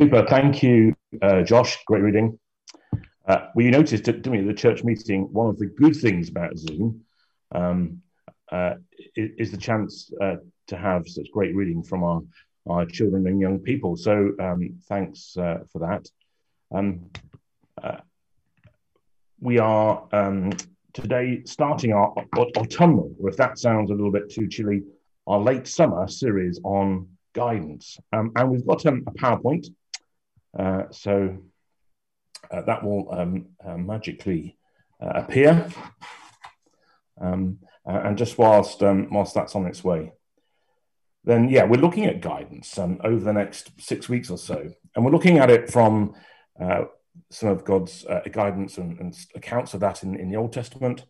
Super. Thank you, uh, Josh. Great reading. Uh, well, you noticed, didn't we, at the church meeting, one of the good things about Zoom um, uh, is the chance uh, to have such great reading from our, our children and young people. So um, thanks uh, for that. Um, uh, we are um, today starting our autumnal, or if that sounds a little bit too chilly, our late summer series on guidance. Um, and we've got um, a PowerPoint uh, so uh, that will um, uh, magically uh, appear. Um, uh, and just whilst, um, whilst that's on its way, then yeah, we're looking at guidance um, over the next six weeks or so. And we're looking at it from some of God's guidance and, and, accounts of that in, in the Old Testament,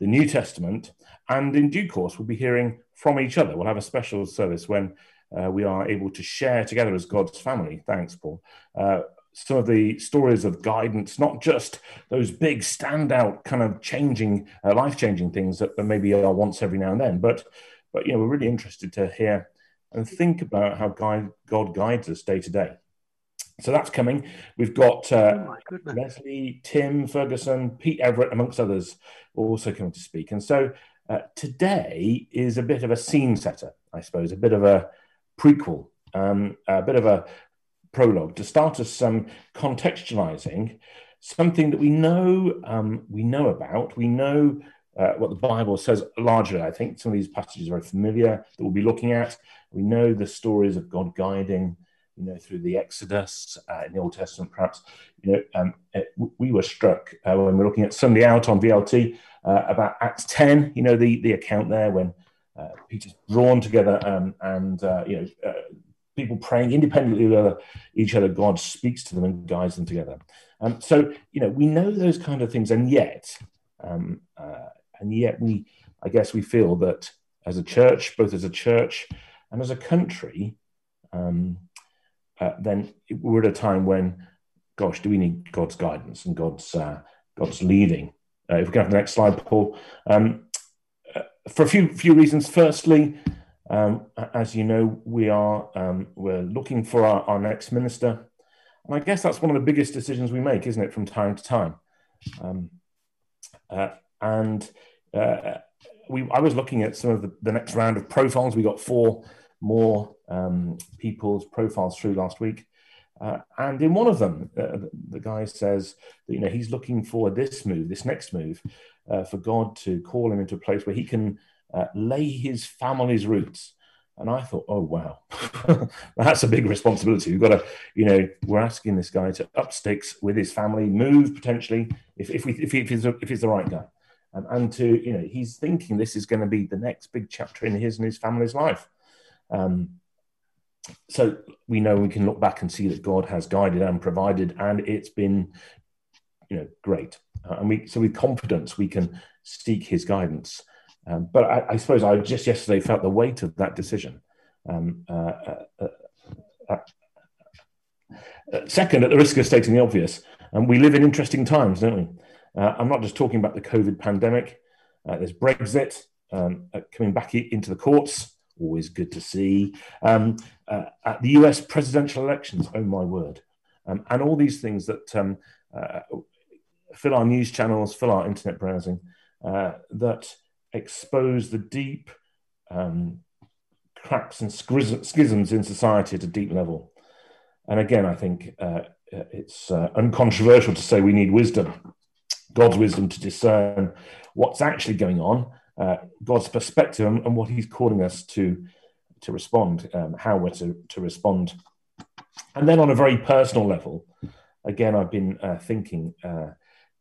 the New Testament, and in due course, we'll be hearing from each other. We'll have a special service when uh, we are able to share together as God's family. Thanks, Paul. Uh, some of the stories of guidance, not just those big standout kind of changing, uh, life changing things that maybe are once every now and then, but but you know we're really interested to hear and think about how God, God guides us day to day. So that's coming. We've got uh, oh Leslie, Tim Ferguson, Pete Everett, amongst others, also coming to speak. And so uh, today is a bit of a scene setter, I suppose, a bit of a prequel, um, a bit of a prologue to start us um, contextualizing something that we know um, we know about. We know uh, what the Bible says largely. I think some of these passages are very familiar that we'll be looking at. We know the stories of God guiding, you know, through the Exodus uh, in the Old Testament. Perhaps, you know, um, it, we were struck uh, when we we're looking at Sunday out on VLT uh, about Acts ten. You know, the the account there when uh, Peter's drawn together um, and uh, you know uh, people praying independently of each other. God speaks to them and guides them together. Um, so you know we know those kind of things, and yet um, uh, and yet we I guess we feel that as a church, both as a church and as a country, um, uh, then we're at a time when, gosh, do we need God's guidance and God's God's leading? if we go to the next slide, Paul. Um, for a few few reasons. Firstly, um, as you know, we are um, we're looking for our, our, next minister, and I guess that's one of the biggest decisions we make, isn't it, from time to time? Um, uh, and uh, we, I was looking at some of the, the, next round of profiles. We got four more um, people's profiles through last week. Uh, and in one of them, uh, the guy says that you know he's looking for this move, this next move, uh, for God to call him into a place where he can uh, lay his family's roots. And I thought, oh wow, that's a big responsibility. We've got to, you know, we're asking this guy to up sticks with his family, move potentially if if, we, if, he, if he's if he's the right guy, and, and to you know, he's thinking this is going to be the next big chapter in his and his family's life. Um, so we know we can look back and see that God has guided and provided, and it's been, you know, great. Uh, and we so with confidence we can seek His guidance. Um, but I, I, suppose I just yesterday felt the weight of that decision. Um, uh, uh, uh, uh, uh second, at the risk of stating the obvious, um, we live in interesting times, don't we? I'm not just talking about the COVID pandemic. there's Brexit um, coming back into the courts always good to see. Um, uh, at the US presidential elections, oh my word. Um, and all these things that um, uh, fill our news channels, fill our internet browsing, uh, that expose the deep um, cracks and schisms in society at a deep level. And again, I think uh, it's uh, uncontroversial to say we need wisdom, God's wisdom to discern what's actually going on uh, God's perspective and, what He's calling us to to respond, um, how we're to, to respond. And then on a very personal level, again, I've been uh, thinking uh,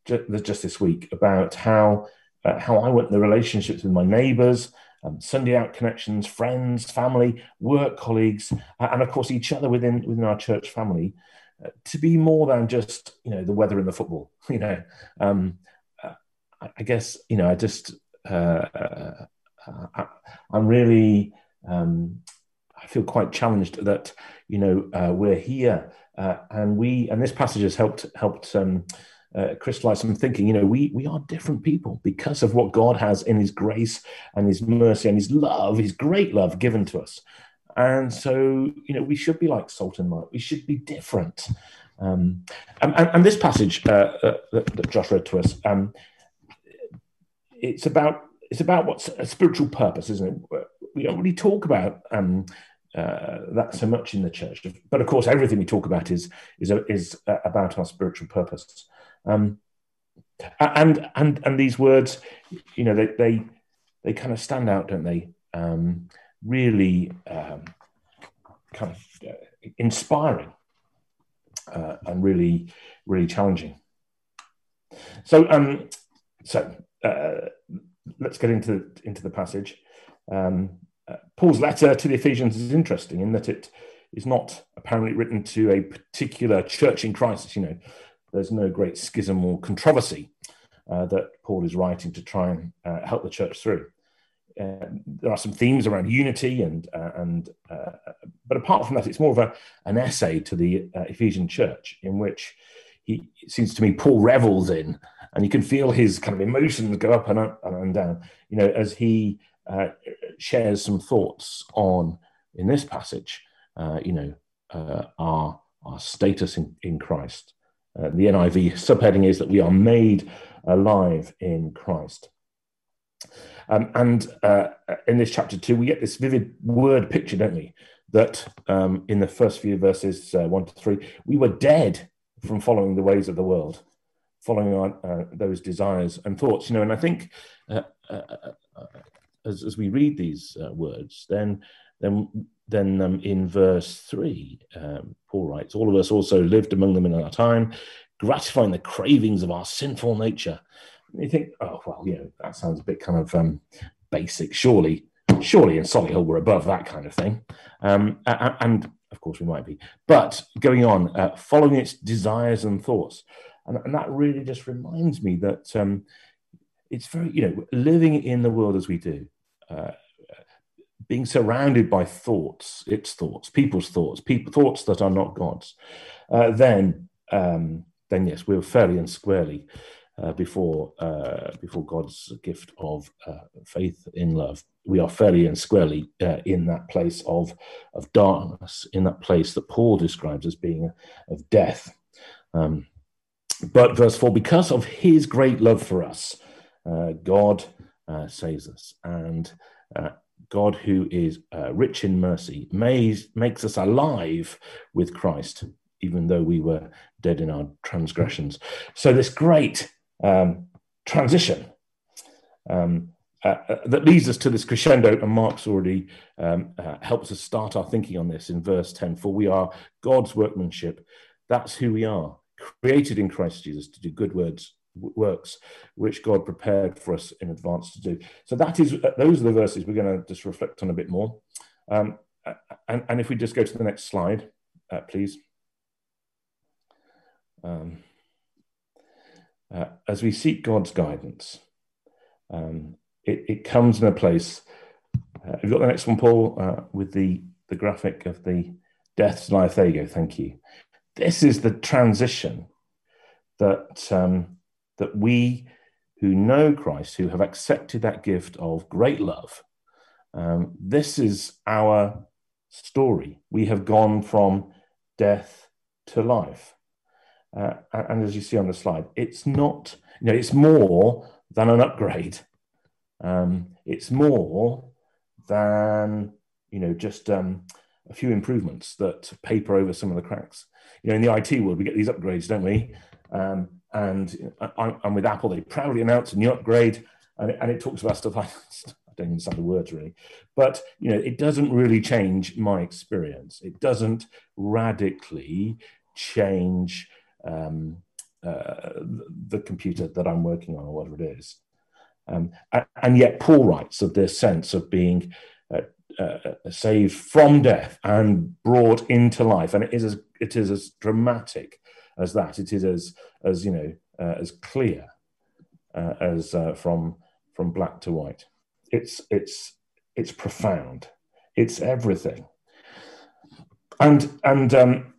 just, this week about how uh, how I went the relationships with my neighbours, um, Sunday out connections, friends, family, work colleagues, and of course each other within within our church family, uh, to be more than just you know the weather and the football. You know, um, I guess you know I just uh, uh, uh, I, am really um, I feel quite challenged that you know uh, we're here uh, and we and this passage has helped helped um, uh, crystallize some thinking. You know, we we are different people because of what God has in His grace and His mercy and His love, His great love given to us. and so you know we should be like salt and light. We should be different. Um, and, and, this passage uh, uh, that, that, Josh read to us, um, it's about it's about what's a spiritual purpose, isn't it? We don't really talk about um, uh, that so much in the church, but of course, everything we talk about is is is about our spiritual purpose. Um, and and and these words, you know, they they they kind of stand out, don't they? Um, really um, kind of uh, inspiring uh, and really really challenging. So um, so uh, let's get into into the passage. Um, uh, Paul's letter to the Ephesians is interesting in that it is not apparently written to a particular church in crisis. You know, there's no great schism or controversy uh, that Paul is writing to try and uh, help the church through. Uh, there are some themes around unity and uh, and uh, but apart from that, it's more of a an essay to the Ephesian church in which he seems to me Paul revels in, and you can feel his kind of emotions go up and up and down. You know, as he shares some thoughts on in this passage. you know, our our status in, in Christ. Uh, the NIV subheading is that we are made alive in Christ. Um, and uh, in this chapter two, we get this vivid word picture, don't we? That um, in the first few verses, uh, one to three, we were dead from following the ways of the world, following on uh, those desires and thoughts. You know, and I think uh, as, as we read these words, then then then um, in verse 3, um, Paul writes, All of us also lived among them in our time, gratifying the cravings of our sinful nature. And you think, oh, well, you know, that sounds a bit kind of um, basic. Surely, surely in Solihull we're above that kind of thing. Um, and of course we might be. But going on, uh, following its desires and thoughts. And, and that really just reminds me that um, it's very, you know, living in the world as we do. Uh, being surrounded by thoughts, its thoughts, people's thoughts, people thoughts that are not God's, uh, then um, then yes, we're fairly and squarely uh, before uh, before God's gift of uh, faith in love. We are fairly and squarely uh, in that place of of darkness, in that place that Paul describes as being of death. Um, but verse four, because of His great love for us, uh, God uh, saves us, and God, who is uh, rich in mercy, makes us alive with Christ, even though we were dead in our transgressions. So, this great um, transition um, uh, uh, that leads us to this crescendo, and Mark's already um, uh, helps us start our thinking on this in verse 10 For we are God's workmanship. That's who we are, created in Christ Jesus to do good words works which God prepared for us in advance to do. So that is uh, those are the verses we're going to just reflect on a bit more. Um, and, and, if we just go to the next slide, uh, please. Um, uh, as we seek God's guidance, um, it, it, comes in a place. Uh, have got the next one, Paul, uh, with the, the graphic of the death to life? There you go. Thank you. This is the transition that um, that we who know Christ, who have accepted that gift of great love, um, this is our story. We have gone from death to life. Uh, and as you see on the slide, it's not, you know, it's more than an upgrade. Um, it's more than, you know, just um, a few improvements that paper over some of the cracks. You know, in the IT world, we get these upgrades, don't we? Um, and, and with Apple, they proudly announce a new upgrade, and it, and it talks about stuff I don't even understand the words really, but you know, it doesn't really change my experience. It doesn't radically change um, uh, the computer that I'm working on or whatever it is. Um, and, and, yet, Paul writes of this sense of being uh, uh, saved from death and brought into life, and it is as it is as dramatic as that. It is as as you know uh, as clear uh, as uh, from from black to white. It's it's it's profound. It's everything. And and um,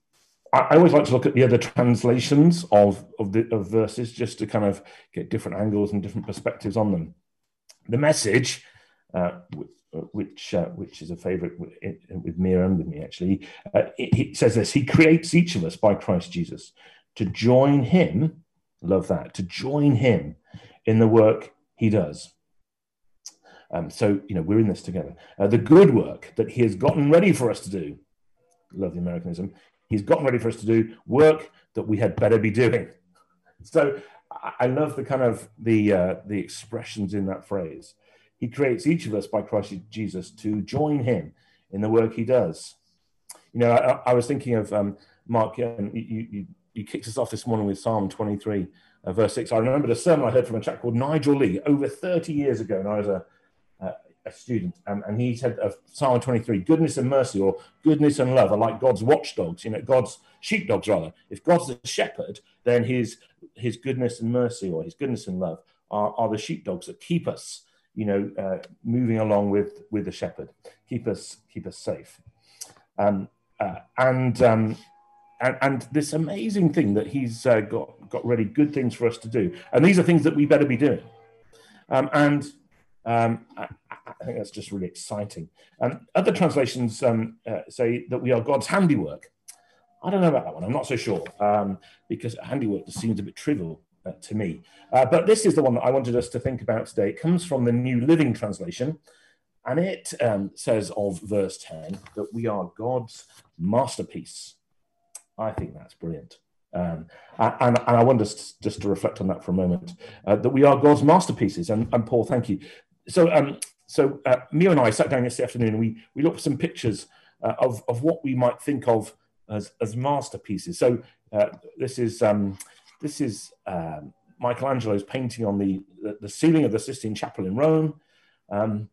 I, I always like to look at the other translations of of the of verses just to kind of get different angles and different perspectives on them. The message, uh, which uh, which is a favourite with, with and with me actually. Uh, it, it, says this: He creates each of us by Christ Jesus to join Him. Love that to join Him in the work He does. Um, so you know we're in this together. Uh, the good work that He has gotten ready for us to do. Love the Americanism. He's gotten ready for us to do work that we had better be doing. So I love the kind of the uh, the expressions in that phrase. He creates each of us by Christ Jesus to join him in the work he does. You know, I, I was thinking of um, Mark, you, you, you, kicked us off this morning with Psalm 23, uh, verse 6. I remembered a sermon I heard from a chap called Nigel Lee over 30 years ago, and I was a, a, a student, um, and he said of Psalm 23, goodness and mercy or goodness and love are like God's watchdogs, you know, God's sheepdogs rather. If God's the shepherd, then his, his goodness and mercy or his goodness and love are, are the sheepdogs that keep us you know, uh, moving along with with the shepherd, keep us keep us safe, um, uh, and, um, and and this amazing thing that he's uh, got got really good things for us to do, and these are things that we better be doing, um, and um, I, I, think that's just really exciting. And other translations um, uh, say that we are God's handiwork. I don't know about that one. I'm not so sure because handiwork just seems a bit trivial uh, to me. Uh, but this is the one that I wanted us to think about today. It comes from the New Living Translation, and it um, says of verse 10 that we are God's masterpiece. I think that's brilliant. Um, and, and, I want us just to reflect on that for a moment uh, that we are God's masterpieces. And, and Paul, thank you. So, um, so uh, and I sat down yesterday afternoon and we, we looked at some pictures uh, of, of what we might think of as, as masterpieces. So, uh, this is um, this is um, Michelangelo's painting on the, the, ceiling of the Sistine Chapel in Rome. Um,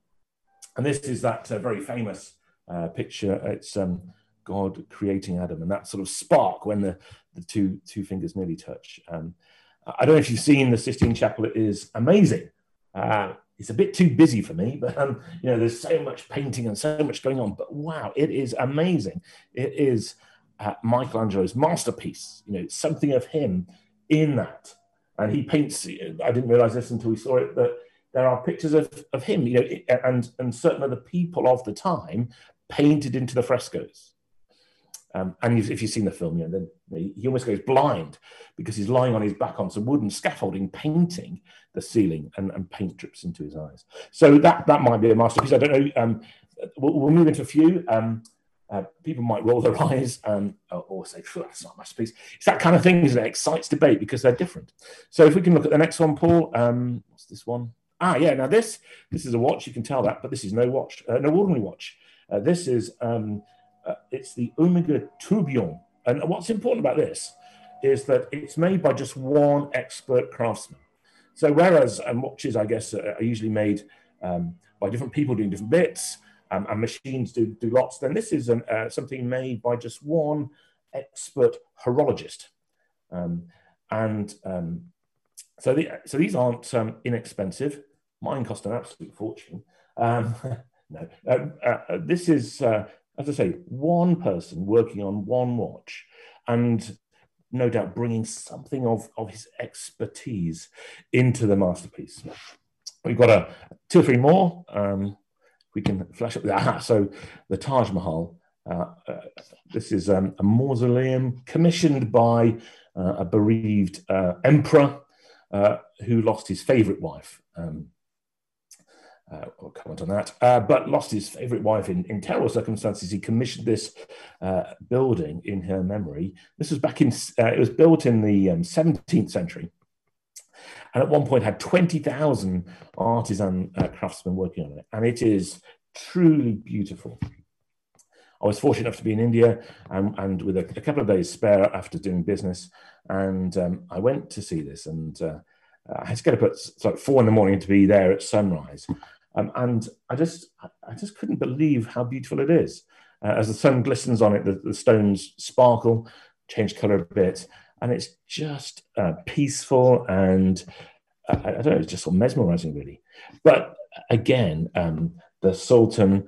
and this is that uh, very famous uh, picture. It's um, God creating Adam and that sort of spark when the, the two, two fingers nearly touch. Um, I don't know if you've seen the Sistine Chapel, it is amazing. Uh, it's a bit too busy for me, but um, you know, there's so much painting and so much going on. But wow, it is amazing. It is uh, Michelangelo's masterpiece. You know, something of him in that. And he paints, I didn't realize this until we saw it, but there are pictures of, of him, you know, and, and certain other people of the time painted into the frescoes. Um, and if you've seen the film, you know, then he almost goes blind because he's lying on his back on some wooden scaffolding, painting the ceiling, and, and paint drips into his eyes. So that that might be a masterpiece. I don't know. Um, we'll, we'll, move into a few. Um, uh, people might roll their eyes and uh, or say, "That's not masterpiece." It's that kind of thing that excites debate because they're different. So if we can look at the next one, Paul. Um, what's this one? Ah, yeah. Now this this is a watch. You can tell that, but this is no watch, uh, no ordinary watch. Uh, this is um, uh, it's the Omega Tourbillon, and what's important about this is that it's made by just one expert craftsman. So whereas um, watches, I guess, are usually made um, by different people doing different bits um, and machines do, do lots, then this is an, uh, something made by just one expert horologist. Um, and um, so, the, so these aren't um, inexpensive. Mine cost an absolute fortune. Um, no, uh, uh, this is, uh, as I say, one person working on one watch and no doubt bringing something of, of his expertise into the masterpiece. We've got a two or three more. Um, we can flash up that. So the Taj Mahal. Uh, uh, this is um, a mausoleum commissioned by uh, a bereaved uh, emperor uh, who lost his favorite wife. Um, uh, I'll comment on that. but lost his favorite wife in, in terrible circumstances. He commissioned this building in her memory. This was back in, it was built in the um, 17th century and at one point had 20,000 artisan uh, craftsmen working on it. And it is truly beautiful. I was fortunate enough to be in India and, and with a, a, couple of days spare after doing business. And um, I went to see this and uh, I had to get up at like four in the morning to be there at sunrise. Um, and I just, I just couldn't believe how beautiful it is. Uh, as the sun glistens on it, the, the stones sparkle, change color a bit and it's just uh, peaceful and uh, I don't know, it's just sort of mesmerizing, really. But again, um, the Sultan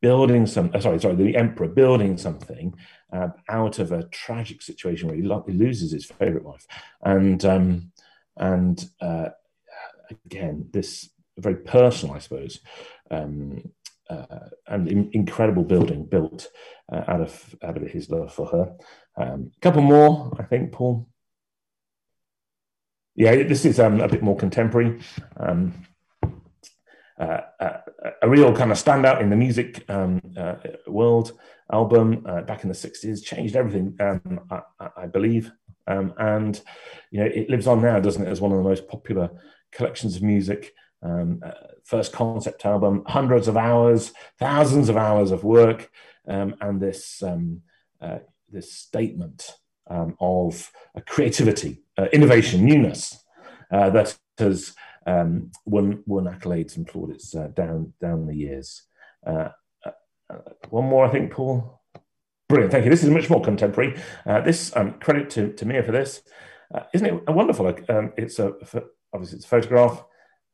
building some, uh, sorry, sorry, the emperor building something uh, out of a tragic situation where he, lo- he loses his favorite wife, and um, and uh, again, this very personal, I suppose, um, uh, in, incredible building built uh, out of out of his love for her. Um, a couple more, I think, Paul. Yeah, this is um, a bit more contemporary. Um, uh, uh, a real kind of standout in the music um, uh, world album uh, back in the 60s, changed everything, um, I, I, believe. Um, and, you know, it lives on now, doesn't it, as one of the most popular collections of music. Um, uh, first concept album, hundreds of hours, thousands of hours of work, um, and this, um, uh, this statement of creativity, innovation, newness that has um, won won accolades and plaudits uh, down down the years. Uh, uh, uh, one more, I think, Paul. Brilliant, thank you. This is much more contemporary. Uh, this um, credit to, to Mia for this. Uh, isn't it wonderful? Um, it's a obviously it's a photograph.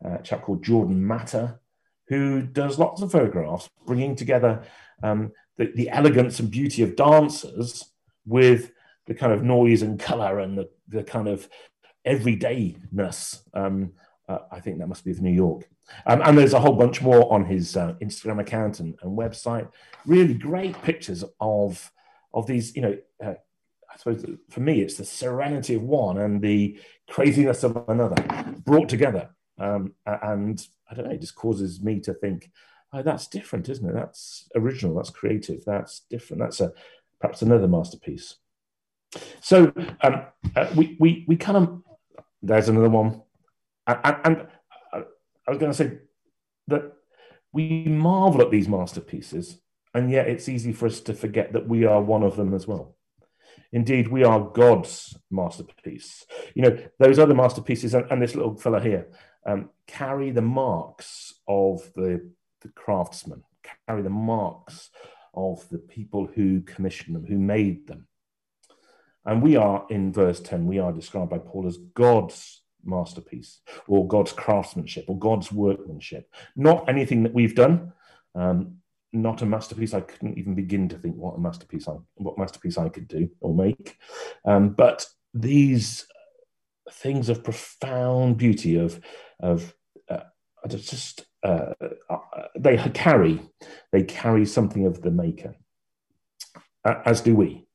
A chap called Jordan Matter, who does lots of photographs, bringing together um, the, the elegance and beauty of dancers with the kind of noise and color and the, the kind of everydayness um, uh, I think that must be of New York. Um, and there's a whole bunch more on his uh, Instagram account and, and, website. Really great pictures of of these. You know, uh, I suppose for me, it's the serenity of one and the craziness of another brought together. Um, and I don't know, it just causes me to think, oh, that's different, isn't it? That's original. That's creative. That's different. That's a perhaps another masterpiece. So um, uh, we we we kind of there's another one and, and I was going to say that we marvel at these masterpieces, and yet it's easy for us to forget that we are one of them as well. Indeed, we are God's masterpiece. You know, those other masterpieces, and, and this little fella here, um, carry the marks of the, the craftsman, carry the marks of the people who commissioned them, who made them. And we are, in verse 10, we are described by Paul as God's masterpiece or God's craftsmanship or God's workmanship. Not anything that we've done. Um, not a masterpiece. I couldn't even begin to think what a masterpiece I what masterpiece I could do or make. Um, but these things of profound beauty of of uh, just uh, uh, they carry they carry something of the maker, as do we.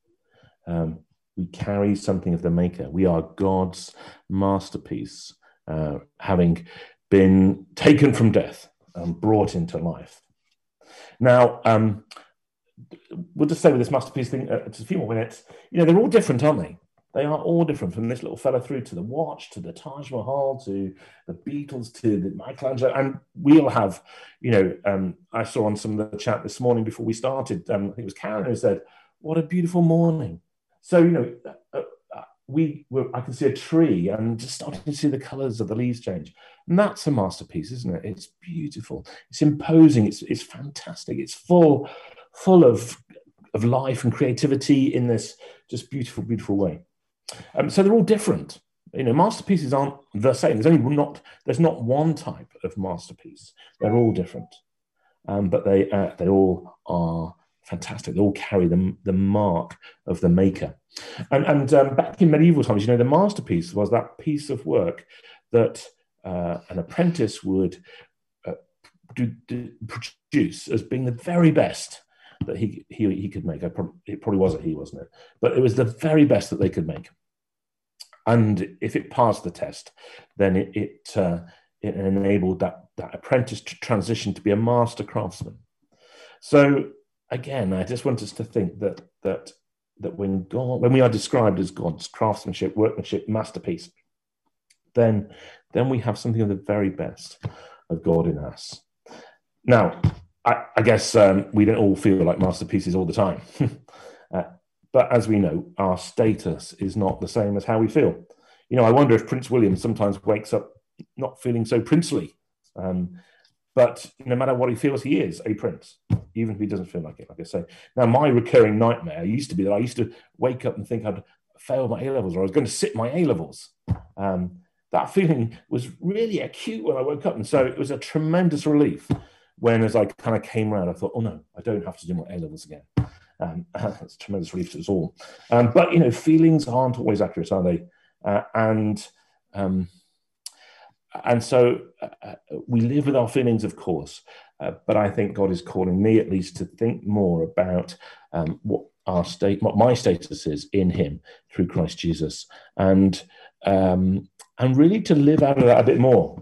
Um, we carry something of the maker. We are God's masterpiece, uh, having been taken from death and brought into life. Now, um, we'll just say with this masterpiece thing, uh, just a few more minutes. You know, they're all different, aren't they? They are all different from this little fella through to the watch, to the Taj Mahal, to the Beatles, to the Michelangelo. And we'll have, you know, um, I saw on some of the chat this morning before we started, um, I think it was Karen who said, What a beautiful morning. So you know, uh, uh, we were, I can see a tree and just starting to see the colours of the leaves change, and that's a masterpiece, isn't it? It's beautiful, it's imposing, it's it's fantastic, it's full full of of life and creativity in this just beautiful, beautiful way. Um, so they're all different. You know, masterpieces aren't the same. There's only not there's not one type of masterpiece. They're all different, um, but they uh, they all are fantastic. They all carry the, the mark of the maker. And, and um, back in medieval times, you know, the masterpiece was that piece of work that uh, an apprentice would uh, do, do, produce as being the very best that he, he, he could make. it probably wasn't he, wasn't it? But it was the very best that they could make. And if it passed the test, then it, it, uh, it enabled that, that apprentice to transition to be a master craftsman. So again, I just want us to think that that that when God, when we are described as God's craftsmanship, workmanship, masterpiece, then then we have something of the very best of God in us. Now, I, I guess um, we don't all feel like masterpieces all the time, but as we know, our status is not the same as how we feel. You know, I wonder if Prince William sometimes wakes up not feeling so princely. Um, but no matter what he feels, he is a prince, even if he doesn't feel like it, like I say. Now, my recurring nightmare used to be that I used to wake up and think I'd failed my A levels or I was going to sit my A levels. Um, that feeling was really acute when I woke up. And so it was a tremendous relief when, as I kind of came around, I thought, oh no, I don't have to do my A levels again. Um, that's a tremendous relief to us all. Um, but, you know, feelings aren't always accurate, are they? Uh, and um, and so uh, uh, we live with our feelings, of course, uh, but I think God is calling me at least to think more about um, what our state, what my status is in Him through Christ Jesus, and um, and really to live out of that a bit more.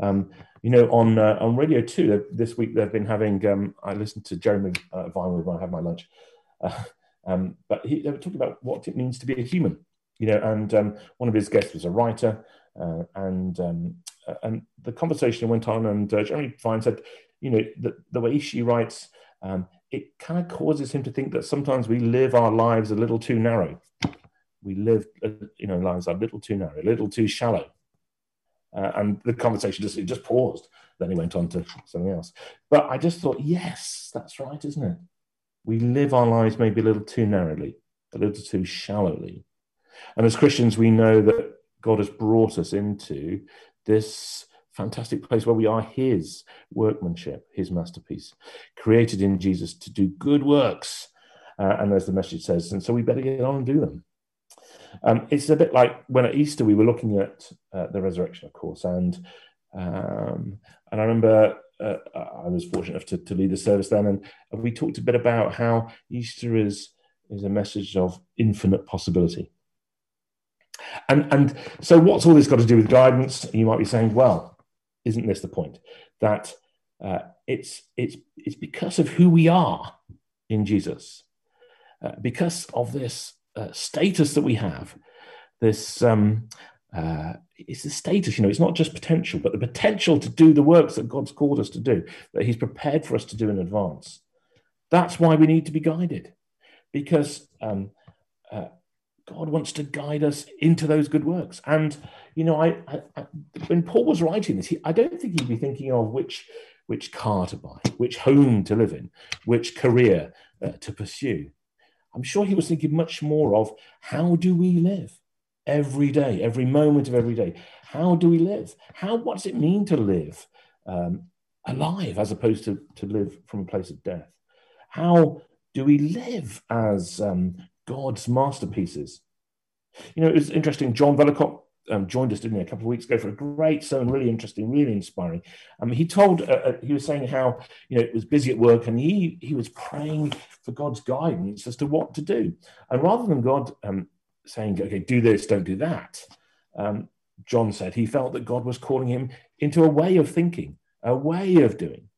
Um, you know, on uh, on Radio Two this week they've been having. Um, I listened to Jeremy uh, Vine when I had my lunch, uh, um, but he, they were talking about what it means to be a human. You know, and um, one of his guests was a writer, uh, and um, uh, and the conversation went on, and uh, Jeremy Vine said, you know, the, the way she writes, um, it kind of causes him to think that sometimes we live our lives a little too narrow. We live, uh, you know, lives are a little too narrow, a little too shallow. Uh, and the conversation just it just paused. Then he went on to something else. But I just thought, yes, that's right, isn't it? We live our lives maybe a little too narrowly, a little too shallowly. And as Christians, we know that God has brought us into this fantastic place where we are His workmanship, His masterpiece, created in Jesus to do good works. Uh, and as the message says, and so we better get on and do them. Um, it's a bit like when at Easter we were looking at uh, the resurrection, of course, and um, and I remember uh, I was fortunate enough to, to lead the service then, and, we talked a bit about how Easter is is a message of infinite possibility. And and so, what's all this got to do with guidance? You might be saying, well, isn't this the point that uh, it's it's it's because of who we are in Jesus, uh, because of this uh, status that we have, this um, uh, it's the status, you know, it's not just potential, but the potential to do the works that God's called us to do, that He's prepared for us to do in advance. That's why we need to be guided, because um, uh, God wants to guide us into those good works. And you know, I, I, I when Paul was writing this, he, I don't think he'd be thinking of which which car to buy, which home to live in, which career uh, to pursue. I'm sure he was thinking much more of how do we live every day, every moment of every day? How do we live? How what does it mean to live um, alive as opposed to to live from a place of death? How do we live as um, God's masterpieces? You know, it's interesting. John Vellacott um, joined us, didn't he, a couple of weeks ago for a great sermon, really interesting, really inspiring. Um, he told, uh, uh, he was saying how, you know, it was busy at work and he, he was praying for God's guidance as to what to do. And rather than God um, saying, okay, do this, don't do that, um, John said he felt that God was calling him into a way of thinking, a way of doing.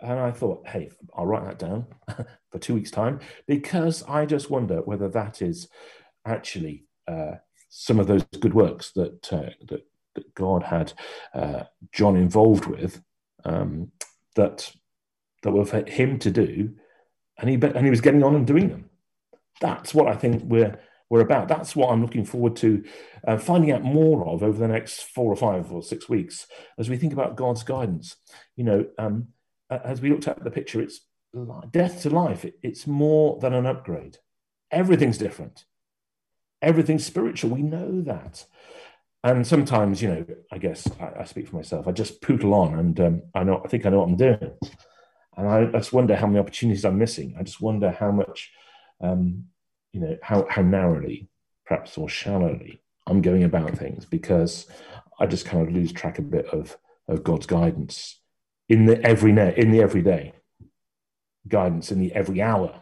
And I thought, hey, I'll write that down for two weeks' time because I just wonder whether that is actually uh, some of those good works that uh, that, that, God had uh, John involved with um, that that were for him to do, and he and he was getting on and doing them. That's what I think we're we're about. That's what I'm looking forward to uh, finding out more of over the next four or five or six weeks as we think about God's guidance. You know, um, as we looked at the picture, it's death to life. It's more than an upgrade. Everything's different everything's spiritual. We know that. And sometimes, you know, I guess I, I speak for myself. I just poodle on, and um, I know I think I know what I'm doing. And I, just wonder how many opportunities I'm missing. I just wonder how much, um, you know, how how narrowly, perhaps or shallowly, I'm going about things because I just kind of lose track a bit of of God's guidance in the every net in the everyday, guidance in the every hour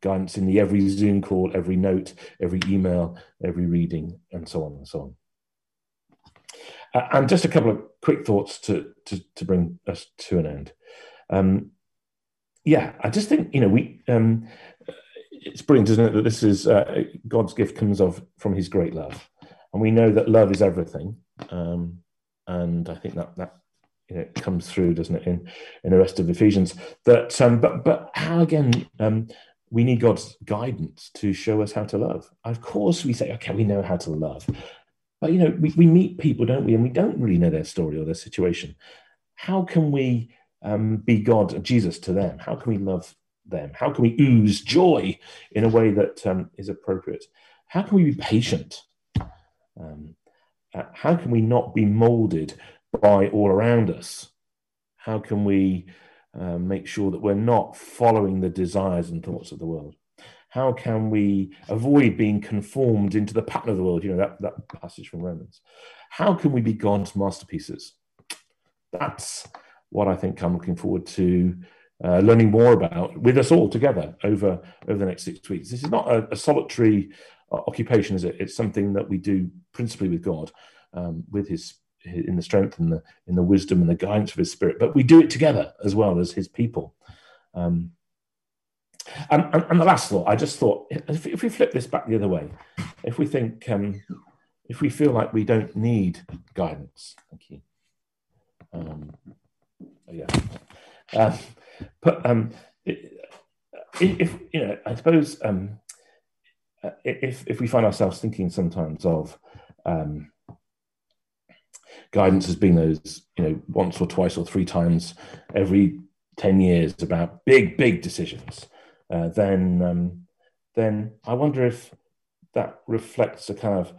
guidance in the every Zoom call, every note, every email, every reading, and so on and so on. Uh, and just a couple of quick thoughts to, to, to bring us to an end. Um, yeah, I just think, you know, we, um, it's brilliant, isn't it, that this is uh, God's gift comes of from his great love. And we know that love is everything. Um, and I think that, that you know, comes through, doesn't it, in, in the rest of Ephesians. That, um, but, but how again, um, we need God's guidance to show us how to love. Of course, we say, okay, we know how to love. But, you know, we, we meet people, don't we? And we don't really know their story or their situation. How can we um, be God, Jesus to them? How can we love them? How can we ooze joy in a way that um, is appropriate? How can we be patient? Um, uh, how can we not be molded by all around us? How can we uh, make sure that we're not following the desires and thoughts of the world. How can we avoid being conformed into the pattern of the world? You know, that, that passage from Romans. How can we be God's masterpieces? That's what I think I'm looking forward to uh, learning more about with us all together over, over the next six weeks. This is not a, a solitary uh, occupation, is it? It's something that we do principally with God, um, with his in the strength and the in the wisdom and the guidance of his spirit but we do it together as well as his people um, and, and, and, the last thought, I just thought, if, if, we flip this back the other way, if we think, um, if we feel like we don't need guidance, thank you. Um, oh yeah. Uh, but um, if, you know, I suppose um, if if we find ourselves thinking sometimes of um, guidance as being those, you know, once or twice or three times every 10 years about big, big decisions, uh, then um, then I wonder if that reflects a kind of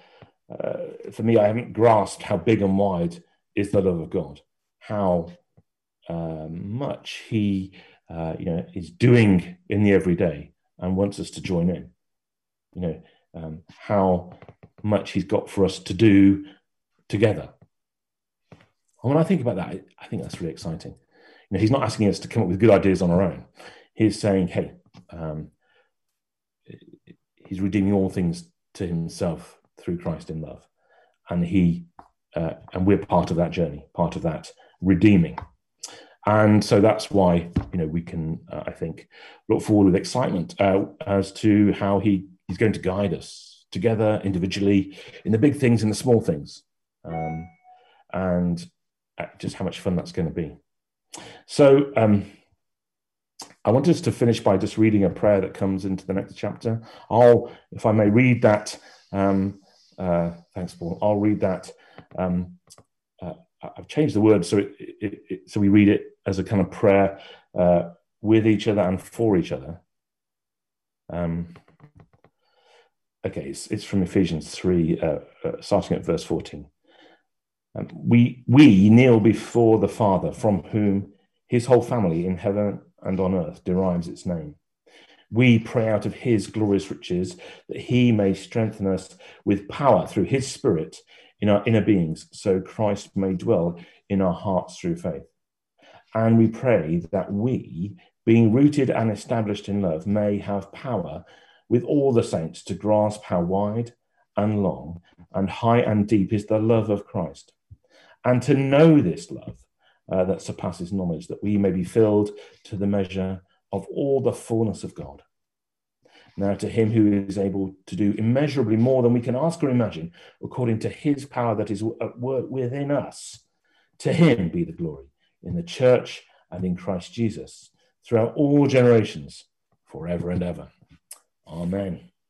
uh, for me, I haven't grasped how big and wide is the love of God, how much He uh, you know is doing in the everyday and wants us to join in. You know um, how much He's got for us to do together. And when I think about that, I think that's really exciting. You know, He's not asking us to come up with good ideas on our own. He's saying, "Hey, um, he's redeeming all things to himself through Christ in love, and he uh, and we're part of that journey, part of that redeeming. And so that's why you know we can, uh, I think, look forward with excitement uh, as to how he he's going to guide us together individually in the big things and the small things, um, and uh, just how much fun that's going to be. So. Um, I want us to finish by just reading a prayer that comes into the next chapter. I'll, if I may read that, um, uh, thanks, Paul. I'll read that. Um, uh, I've changed the word so it, it, it, so we read it as a kind of prayer uh, with each other and for each other. Um, okay, it's, it's from Ephesians three, uh, uh, starting at verse fourteen. Um, we we kneel before the Father, from whom his whole family in heaven and on earth derives its name. We pray out of his glorious riches that he may strengthen us with power through his spirit in our inner beings, so Christ may dwell in our hearts through faith. And we pray that we, being rooted and established in love, may have power with all the saints to grasp how wide and long and high and deep is the love of Christ, and to know this love uh, that surpasses knowledge, that we may be filled to the measure of all the fullness of God. Now, to him who is able to do immeasurably more than we can ask or imagine, according to his power that is at work within us, to him be the glory in the church and in Christ Jesus throughout all generations, forever and ever. Amen.